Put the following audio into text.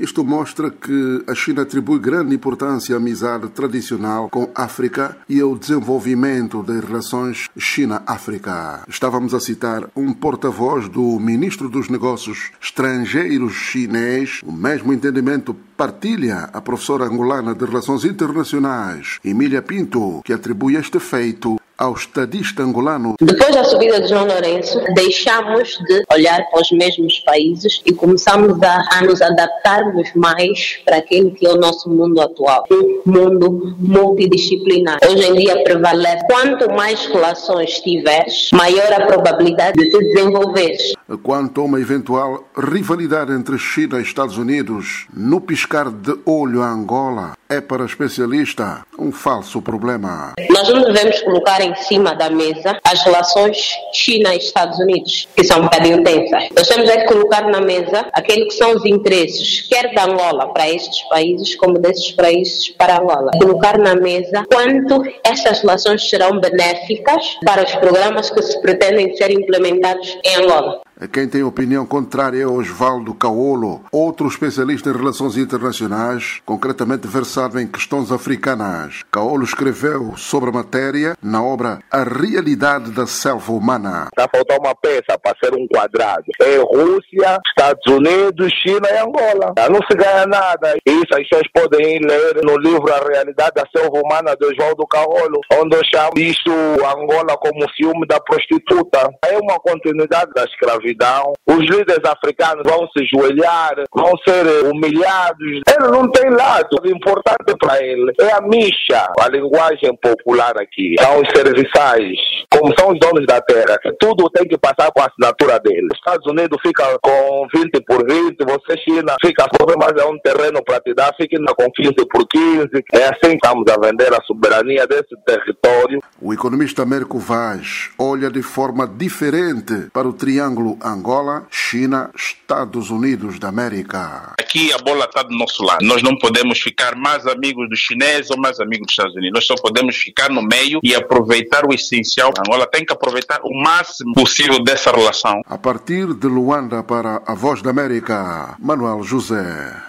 Isto mostra que a China atribui grande importância à amizade tradicional com a África e ao desenvolvimento das relações China-África. Estávamos a citar um porta-voz do ministro dos Negócios Estrangeiros chinês. O mesmo entendimento partilha a professora angolana de Relações Internacionais, Emília Pinto, que atribui este feito ao estadista angolano. Depois da subida de João Lourenço, deixamos de olhar para os mesmos países e começamos a, a nos adaptarmos mais para aquele que é o nosso mundo atual, um mundo multidisciplinar. Hoje em dia prevalece quanto mais relações tiveres, maior a probabilidade de te desenvolveres. Quanto a uma eventual rivalidade entre China e Estados Unidos, no piscar de olho a Angola, é para especialista um falso problema. Nós não devemos colocar em cima da mesa as relações China e Estados Unidos, que são um bocadinho tensas. Nós temos é que colocar na mesa aquilo que são os interesses, quer da Angola para estes países, como desses países para Angola. Colocar na mesa quanto estas relações serão benéficas para os programas que se pretendem ser implementados em Angola. Quem tem opinião contrária é Osvaldo Caolo, outro especialista em relações internacionais, concretamente versado em questões africanas. Caolo escreveu sobre a matéria na obra A Realidade da Selva Humana. Está faltando uma peça para ser um quadrado. É Rússia, Estados Unidos, China e Angola. Não se ganha nada. Isso as pessoas podem ler no livro A Realidade da Selva Humana de Osvaldo Caolo, onde eu chamo isto Angola como filme da prostituta. É uma continuidade da escravidão escravidão. Os líderes africanos vão se joelhar, vão ser humilhados. Ele não tem lado. O importante para ele é a micha, a linguagem popular aqui. São os serviçais, como são os donos da terra. Tudo tem que passar com a assinatura dele. Os Estados Unidos fica com 20 por 20, você China fica com mais é um terreno para te dar, fica com 15 por 15. É assim que estamos a vender a soberania desse território. O economista Américo Vaz olha de forma diferente para o triângulo Angola, China, Estados Unidos da América. Aqui a bola está do nosso lado. Nós não podemos ficar mais amigos dos chineses ou mais amigos dos Estados Unidos. Nós só podemos ficar no meio e aproveitar o essencial. A Angola tem que aproveitar o máximo possível dessa relação. A partir de Luanda para a Voz da América, Manuel José.